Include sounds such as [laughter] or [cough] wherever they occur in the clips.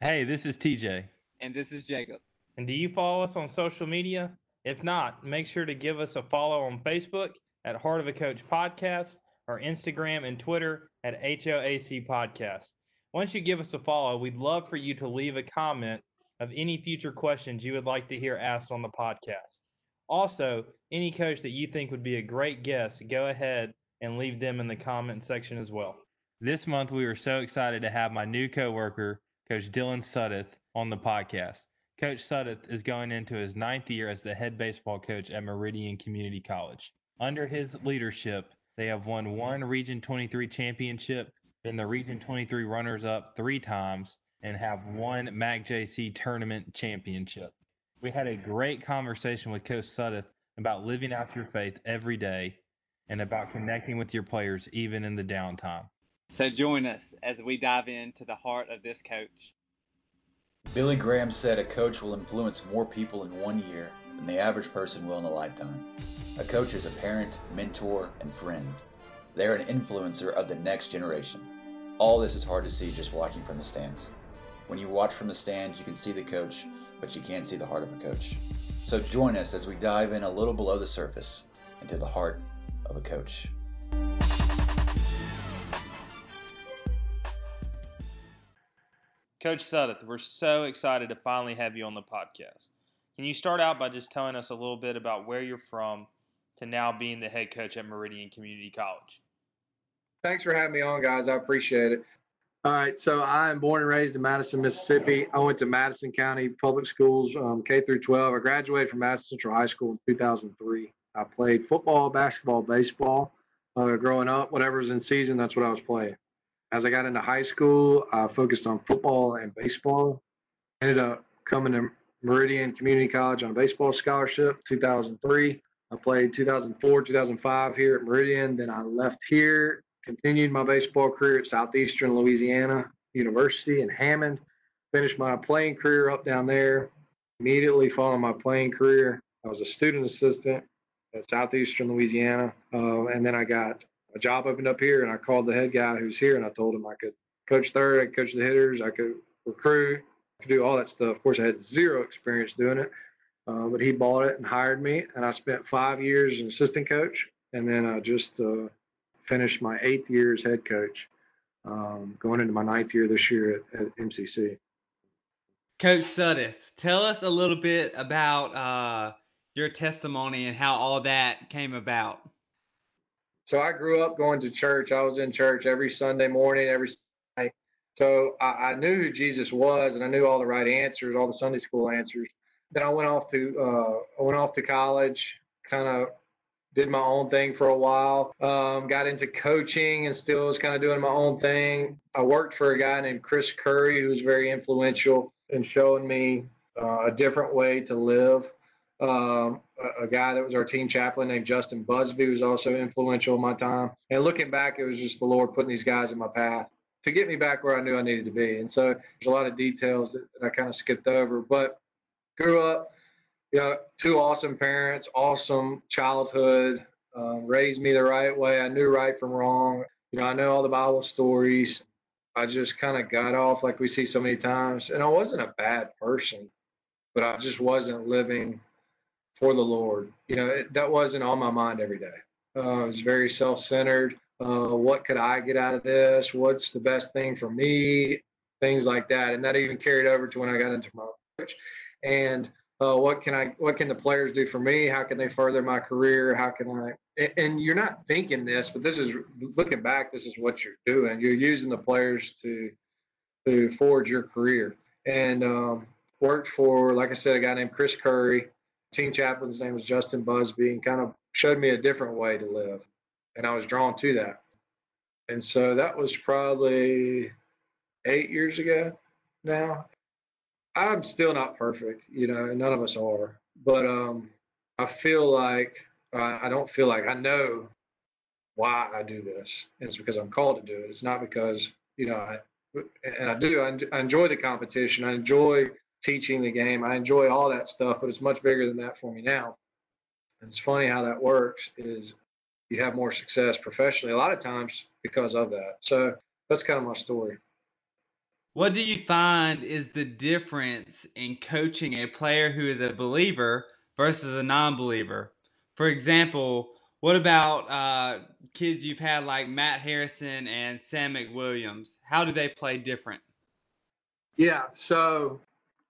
Hey, this is TJ. And this is Jacob. And do you follow us on social media? If not, make sure to give us a follow on Facebook at Heart of a Coach Podcast or Instagram and Twitter at HOAC Podcast. Once you give us a follow, we'd love for you to leave a comment of any future questions you would like to hear asked on the podcast. Also, any coach that you think would be a great guest, go ahead and leave them in the comment section as well. This month, we were so excited to have my new coworker, Coach Dylan Suddeth, on the podcast. Coach Suddeth is going into his ninth year as the head baseball coach at Meridian Community College. Under his leadership, they have won one Region 23 championship, been the Region 23 runners up three times, and have won one MACJC tournament championship. We had a great conversation with Coach Suddeth about living out your faith every day and about connecting with your players even in the downtime. So join us as we dive into the heart of this coach. Billy Graham said a coach will influence more people in one year than the average person will in a lifetime. A coach is a parent, mentor, and friend. They're an influencer of the next generation. All this is hard to see just watching from the stands. When you watch from the stands, you can see the coach, but you can't see the heart of a coach. So join us as we dive in a little below the surface into the heart of a coach. Coach Suddeth, we're so excited to finally have you on the podcast. Can you start out by just telling us a little bit about where you're from to now being the head coach at Meridian Community College? Thanks for having me on, guys. I appreciate it. All right, so I am born and raised in Madison, Mississippi. I went to Madison County Public Schools um, K through 12. I graduated from Madison Central High School in 2003. I played football, basketball, baseball. Uh, growing up, whatever was in season, that's what I was playing. As I got into high school, I focused on football and baseball. Ended up coming to Meridian Community College on a baseball scholarship 2003. I played 2004, 2005 here at Meridian. Then I left here Continued my baseball career at Southeastern Louisiana University in Hammond. Finished my playing career up down there. Immediately following my playing career, I was a student assistant at Southeastern Louisiana. Uh, and then I got a job opened up here, and I called the head guy who's here, and I told him I could coach third, I could coach the hitters, I could recruit, I could do all that stuff. Of course, I had zero experience doing it, uh, but he bought it and hired me, and I spent five years as an assistant coach, and then I just uh, finished my eighth year as head coach, um, going into my ninth year this year at, at MCC. Coach Suddeth, tell us a little bit about uh, your testimony and how all that came about. So I grew up going to church. I was in church every Sunday morning, every Sunday. So I, I knew who Jesus was, and I knew all the right answers, all the Sunday school answers. Then I went off to uh, I went off to college, kind of did my own thing for a while. Um, got into coaching and still was kind of doing my own thing. I worked for a guy named Chris Curry, who was very influential in showing me uh, a different way to live. Um, a, guy that was our team chaplain named Justin Busby, who was also influential in my time. And looking back, it was just the Lord putting these guys in my path to get me back where I knew I needed to be. And so there's a lot of details that, that I kind of skipped over, but grew up you know, two awesome parents, awesome childhood, um, raised me the right way. I knew right from wrong. You know, I know all the Bible stories. I just kind of got off like we see so many times. And I wasn't a bad person, but I just wasn't living for the Lord. You know, it, that wasn't on my mind every day. Uh, I was very self centered. Uh, what could I get out of this? What's the best thing for me? Things like that. And that even carried over to when I got into my coach. And uh, what can I, what can the players do for me? How can they further my career? How can I, and you're not thinking this, but this is looking back, this is what you're doing. You're using the players to, to forge your career. And um, worked for, like I said, a guy named Chris Curry. Team chaplain's name was Justin Busby, and kind of showed me a different way to live. And I was drawn to that. And so that was probably eight years ago now. I'm still not perfect, you know, and none of us are. But um, I feel like uh, I don't feel like I know why I do this. It's because I'm called to do it. It's not because you know, I, and I do. I enjoy the competition. I enjoy teaching the game. I enjoy all that stuff. But it's much bigger than that for me now. And it's funny how that works. Is you have more success professionally a lot of times because of that. So that's kind of my story. what do you find is the difference in coaching a player who is a believer versus a non-believer? For example, what about uh, kids you've had like Matt Harrison and Sam McWilliams? How do they play different? Yeah, so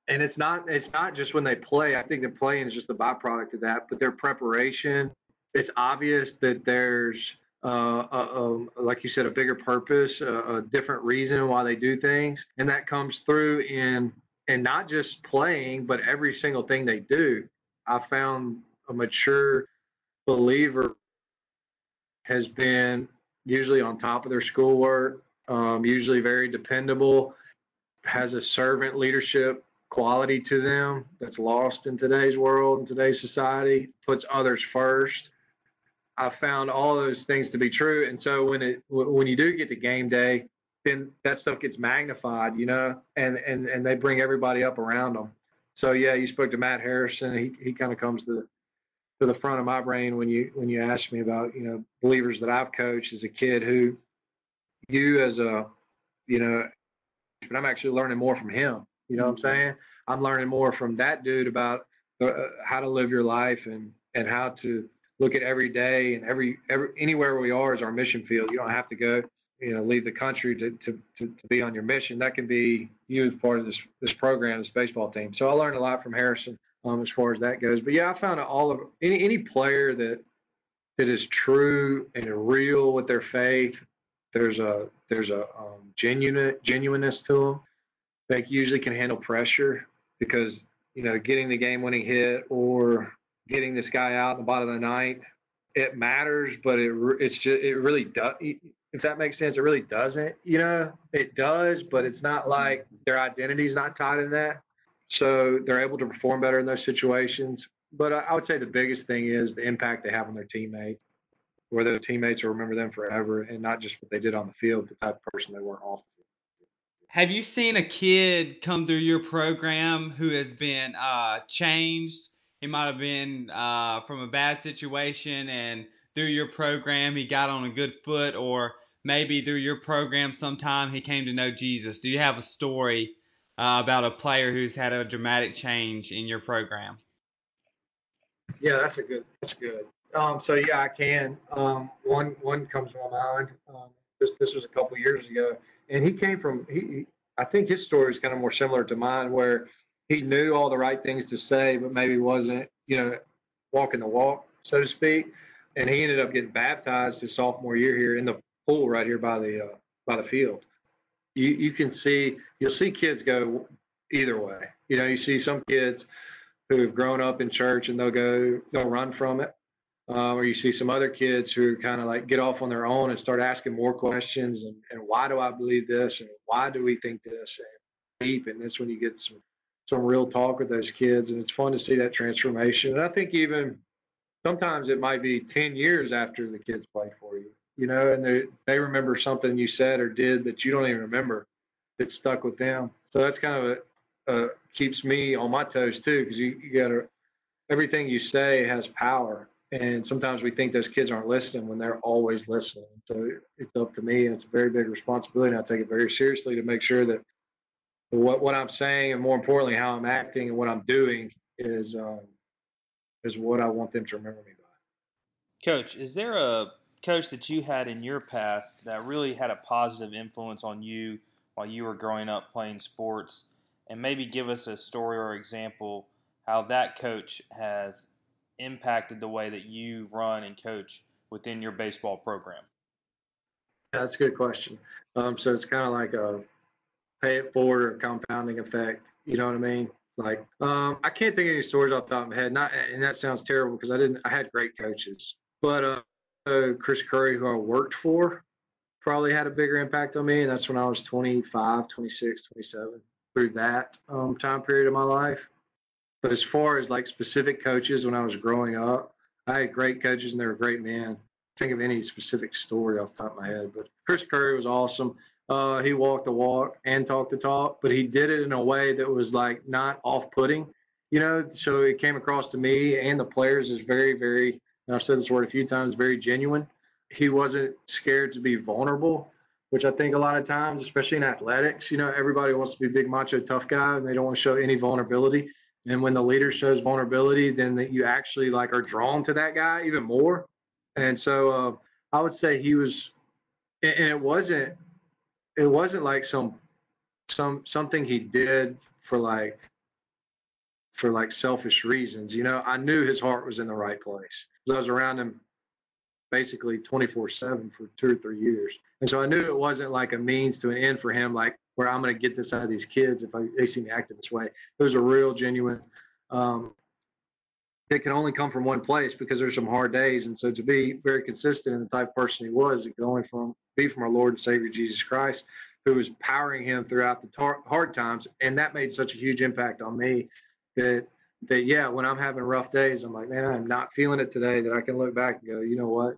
and it's not it's not just when they play. I think the playing is just a byproduct of that, but their preparation. It's obvious that there's uh, a, a, like you said, a bigger purpose, a, a, different reason why they do things, and that comes through in and not just playing, but every single thing they do. I found a mature believer has been usually on top of their schoolwork, um, usually very dependable, has a servant leadership quality to them that's lost in today's world, in today's society, puts others first I found all those things to be true. And so when it when you do get to game day, then that stuff gets magnified, you know, and and and they bring everybody up around them. So yeah, you spoke to Matt Harrison. He he kind of comes to to the front of my brain when you when you ask me about you know believers that I've coached as a kid who you as a you know, but I'm actually learning more from him. You know what I'm mm-hmm. saying? I'm learning more from that dude about uh, how to live your life and and how to look at every day and every, every anywhere we are is our mission field. You don't have to go, you know, leave the country to, to, to, to be on your mission. That can be you as part of this this program, this baseball team. So I learned a lot from Harrison um, as far as that goes. But yeah, I found all of any any player that that is true and real with their faith. There's a there's a um, genuine genuineness to them. They usually can handle pressure because you know getting the game winning hit or getting this guy out in the bottom of the ninth. It matters, but it it's just it really does. If that makes sense, it really doesn't. You know, it does, but it's not like their identity is not tied in that. So they're able to perform better in those situations. But I would say the biggest thing is the impact they have on their teammates, where their teammates will remember them forever, and not just what they did on the field, the type of person they were off the. Have you seen a kid come through your program who has been uh, changed? He might have been uh, from a bad situation and through your program he got on a good foot or maybe through your program sometime he came to know jesus. Do you have a story uh, about a player who's had a dramatic change in your program? Yeah that's a good that's good. Um, so yeah i can. Um, one one comes to my mind. Um, this this was a couple years ago and he came from he i think his story is kind of more similar to mine where he knew all the right things to say, but maybe wasn't, you know, walking the walk, so to speak. And he ended up getting baptized his sophomore year here in the pool right here by the uh, by the field. You you can see you'll see kids go either way. You know, you see some kids who have grown up in church and they'll go they'll run from it, um, or you see some other kids who kind of like get off on their own and start asking more questions and, and why do I believe this and why do we think this and deep and that's when you get some some real talk with those kids, and it's fun to see that transformation. And I think even sometimes it might be 10 years after the kids play for you, you know, and they they remember something you said or did that you don't even remember that stuck with them. So that's kind of a, uh, keeps me on my toes too, because you, you got to everything you say has power. And sometimes we think those kids aren't listening when they're always listening. So it's up to me, and it's a very big responsibility. And I take it very seriously to make sure that what what I'm saying and more importantly how I'm acting and what I'm doing is um, is what I want them to remember me by. Coach, is there a coach that you had in your past that really had a positive influence on you while you were growing up playing sports? And maybe give us a story or example how that coach has impacted the way that you run and coach within your baseball program. That's a good question. Um, so it's kind of like a pay it forward or compounding effect. You know what I mean? Like, um, I can't think of any stories off the top of my head. Not, and that sounds terrible because I didn't. I had great coaches, but uh, Chris Curry, who I worked for, probably had a bigger impact on me, and that's when I was 25, 26, 27. Through that um, time period of my life. But as far as like specific coaches, when I was growing up, I had great coaches and they were great men. Think of any specific story off the top of my head, but Chris Curry was awesome. Uh, he walked the walk and talked the talk, but he did it in a way that was like not off-putting, you know. So it came across to me and the players as very, very. And I've said this word a few times, very genuine. He wasn't scared to be vulnerable, which I think a lot of times, especially in athletics, you know, everybody wants to be big macho tough guy and they don't want to show any vulnerability. And when the leader shows vulnerability, then that you actually like are drawn to that guy even more. And so uh, I would say he was, and it wasn't, it wasn't like some, some something he did for like, for like selfish reasons. You know, I knew his heart was in the right place because I was around him basically 24 7 for two or three years. And so I knew it wasn't like a means to an end for him, like where I'm going to get this out of these kids if I, they see me acting this way. It was a real, genuine, um, it can only come from one place because there's some hard days. And so to be very consistent in the type of person he was, it could only from be from our Lord and Savior Jesus Christ, who was powering him throughout the tar- hard times. And that made such a huge impact on me that that yeah, when I'm having rough days, I'm like, man, I'm not feeling it today. That I can look back and go, you know what?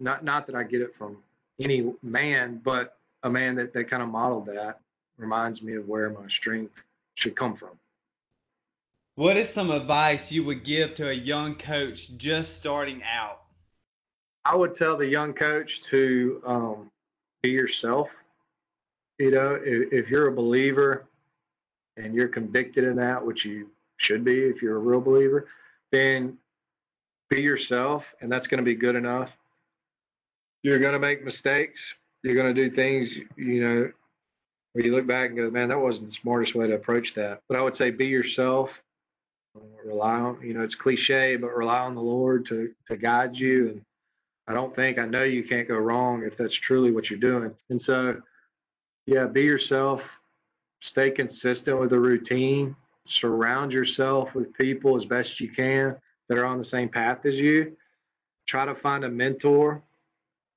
Not not that I get it from any man, but a man that that kind of modeled that reminds me of where my strength should come from. What is some advice you would give to a young coach just starting out? I would tell the young coach to um, be yourself. You know, if, if you're a believer and you're convicted in that, which you should be if you're a real believer, then be yourself, and that's going to be good enough. You're going to make mistakes. You're going to do things, you know, where you look back and go, man, that wasn't the smartest way to approach that. But I would say be yourself. Rely on, you know, it's cliche, but rely on the Lord to to guide you. And I don't think I know you can't go wrong if that's truly what you're doing. And so, yeah, be yourself. Stay consistent with the routine surround yourself with people as best you can that are on the same path as you. Try to find a mentor,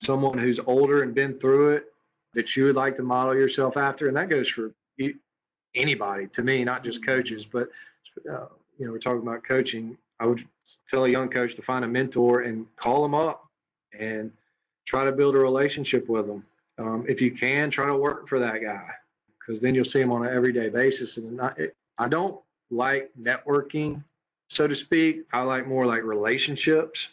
someone who's older and been through it that you would like to model yourself after. And that goes for anybody to me, not just coaches, but uh, you know, we're talking about coaching. I would tell a young coach to find a mentor and call them up and try to build a relationship with them. Um, if you can, try to work for that guy because then you'll see him on an everyday basis. And it, I don't like networking, so to speak. I like more like relationships.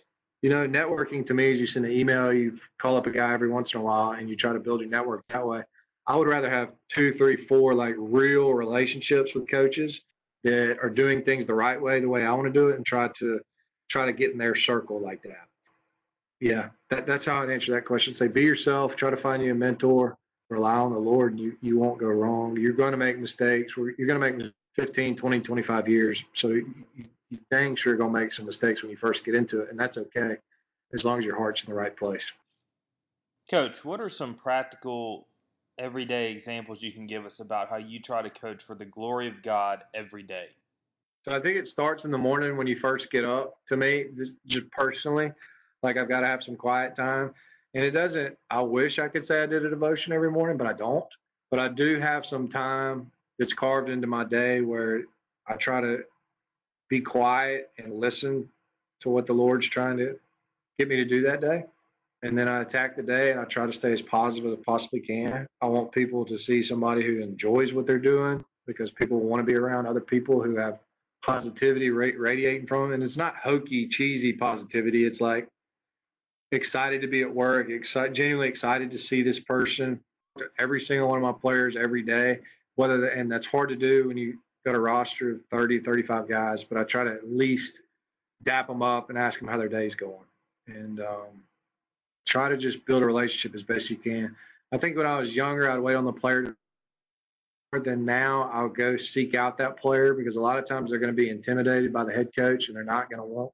You know, networking to me is you send an email, you call up a guy every once in a while, and you try to build your network that way. I would rather have two, three, four like real relationships with coaches that are doing things the right way, the way I want to do it, and try to try to get in their circle like that. Yeah, that, that's how I'd answer that question. Say, be yourself. Try to find you a mentor. Rely on the Lord, and you you won't go wrong. You're going to make mistakes. You're going to make 15, 20, 25 years. So you dang sure going to make some mistakes when you first get into it, and that's okay as long as your heart's in the right place. Coach, what are some practical, everyday examples you can give us about how you try to coach for the glory of God every day? So I think it starts in the morning when you first get up. To me, just personally, like I've got to have some quiet time. And it doesn't, I wish I could say I did a devotion every morning, but I don't. But I do have some time that's carved into my day where I try to be quiet and listen to what the Lord's trying to get me to do that day. And then I attack the day and I try to stay as positive as I possibly can. I want people to see somebody who enjoys what they're doing because people want to be around other people who have positivity radiating from them. And it's not hokey, cheesy positivity. It's like excited to be at work, excited, genuinely excited to see this person. Every single one of my players every day, whether the, and that's hard to do when you got a roster of 30, 35 guys, but I try to at least dap them up and ask them how their day's going, and um, try to just build a relationship as best you can. I think when I was younger, I'd wait on the player. Than now, I'll go seek out that player because a lot of times they're going to be intimidated by the head coach and they're not going to want.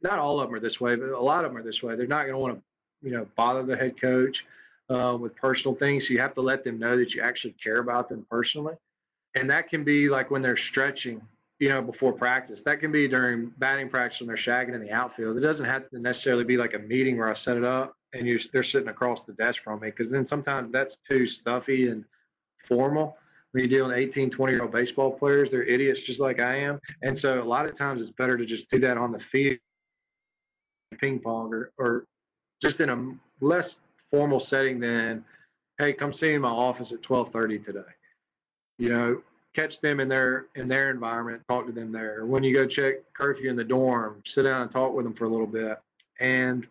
Not all of them are this way, but a lot of them are this way. They're not going to want to, you know, bother the head coach uh, with personal things. So you have to let them know that you actually care about them personally. And that can be like when they're stretching, you know, before practice. That can be during batting practice when they're shagging in the outfield. It doesn't have to necessarily be like a meeting where I set it up and you they're sitting across the desk from me because then sometimes that's too stuffy and formal. When you're dealing with 18, 20 year old baseball players, they're idiots just like I am. And so a lot of times it's better to just do that on the field, ping pong, or, or just in a less formal setting than, hey, come see me in my office at 12:30 today. You know, catch them in their in their environment, talk to them there. When you go check curfew in the dorm, sit down and talk with them for a little bit, and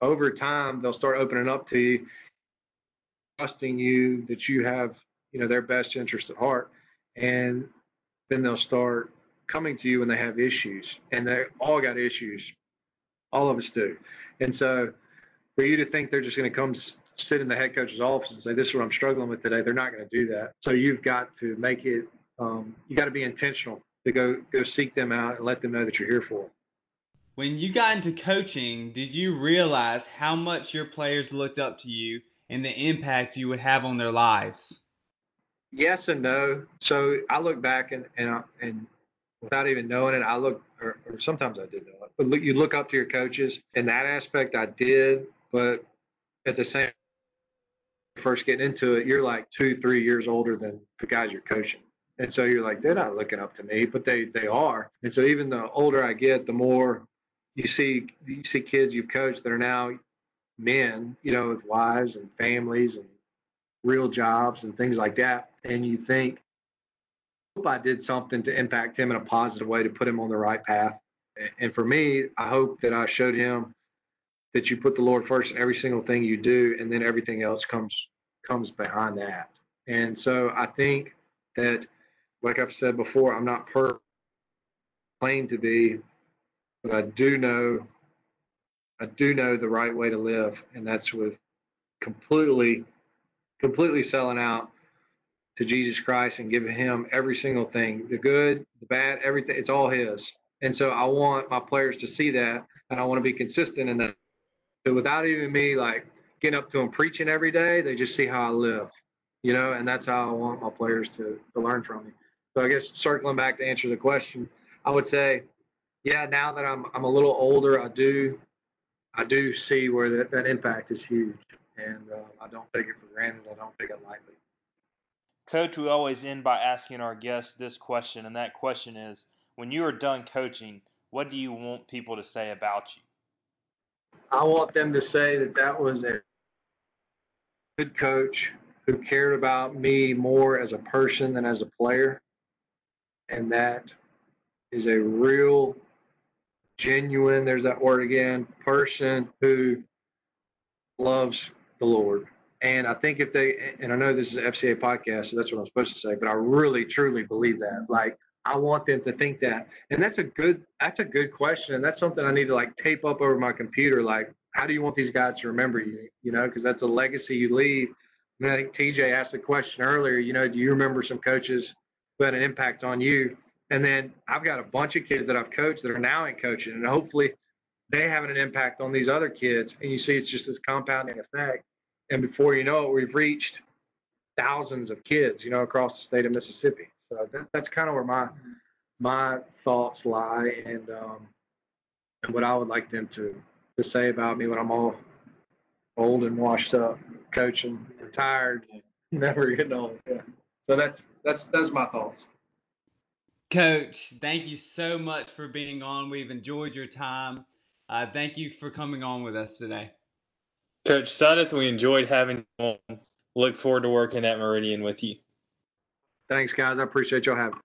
over time they'll start opening up to you. trusting you that you have, you know, their best interest at heart. And then they'll start coming to you when they have issues. And they all got issues. All of us do. And so for you to think they're just going to come sit in the head coach's office and say, "This is what I'm struggling with today," they're not going to do that. So you've got to make it. Um, you got to be intentional to go go seek them out and let them know that you're here for them. When you got into coaching, did you realize how much your players looked up to you and the impact you would have on their lives? Yes and no. So I look back and and and without even knowing it, I look, or, or sometimes I did know it, but look, you look up to your coaches. In that aspect, I did, but at the same first getting into it, you're like two, three years older than the guys you're coaching. And so you're like, they're not looking up to me, but they they are. And so even the older I get, the more you see you see kids you've coached that are now men, you know, with wives and families and real jobs and things like that. And you think, hope I did something to impact him in a positive way to put him on the right path. And for me, I hope that I showed him that you put the Lord first in every single thing you do, and then everything else comes comes behind that. And so I think that, like I've said before, I'm not per claim to be, but I do know I do know the right way to live, and that's with completely completely selling out to Jesus Christ and giving him every single thing, the good, the bad, everything. It's all his. And so I want my players to see that, and I want to be consistent in that. So without even me like getting up to them preaching every day, they just see how I live, you know, and that's how I want my players to, to learn from me. So I guess circling back to answer the question, I would say, yeah, now that I'm I'm a little older, I do I do see where that, that impact is huge, and uh, I don't take it for granted. I don't take it lightly. Coach, we always end by asking our guests this question, and that question is: When you are done coaching, what do you want people to say about you? I want them to say that that was a good coach who cared about me more as a person than as a player. And that is a real, genuine, there's that word again, person who loves the Lord. And I think if they, and I know this is an FCA podcast, so that's what I'm supposed to say, but I really, truly believe that. Like, I want them to think that. And that's a good that's a good question. And that's something I need to like tape up over my computer. Like, how do you want these guys to remember you? You know, because that's a legacy you leave. I, I think TJ asked the question earlier, you know, do you remember some coaches who had an impact on you? And then I've got a bunch of kids that I've coached that are now in coaching, and hopefully they have an impact on these other kids. And you see, it's just this compounding effect. And before you know it, we've reached thousands of kids, you know, across the state of Mississippi. So that, that's kind of where my my thoughts lie, and um, and what I would like them to to say about me when I'm all old and washed up, coaching, retired, [laughs] never getting old. Yeah. So that's that's that's my thoughts. Coach, thank you so much for being on. We've enjoyed your time. Uh, thank you for coming on with us today. Coach Sudduth, we enjoyed having you on. Look forward to working at Meridian with you. Thanks, guys. I appreciate y'all having.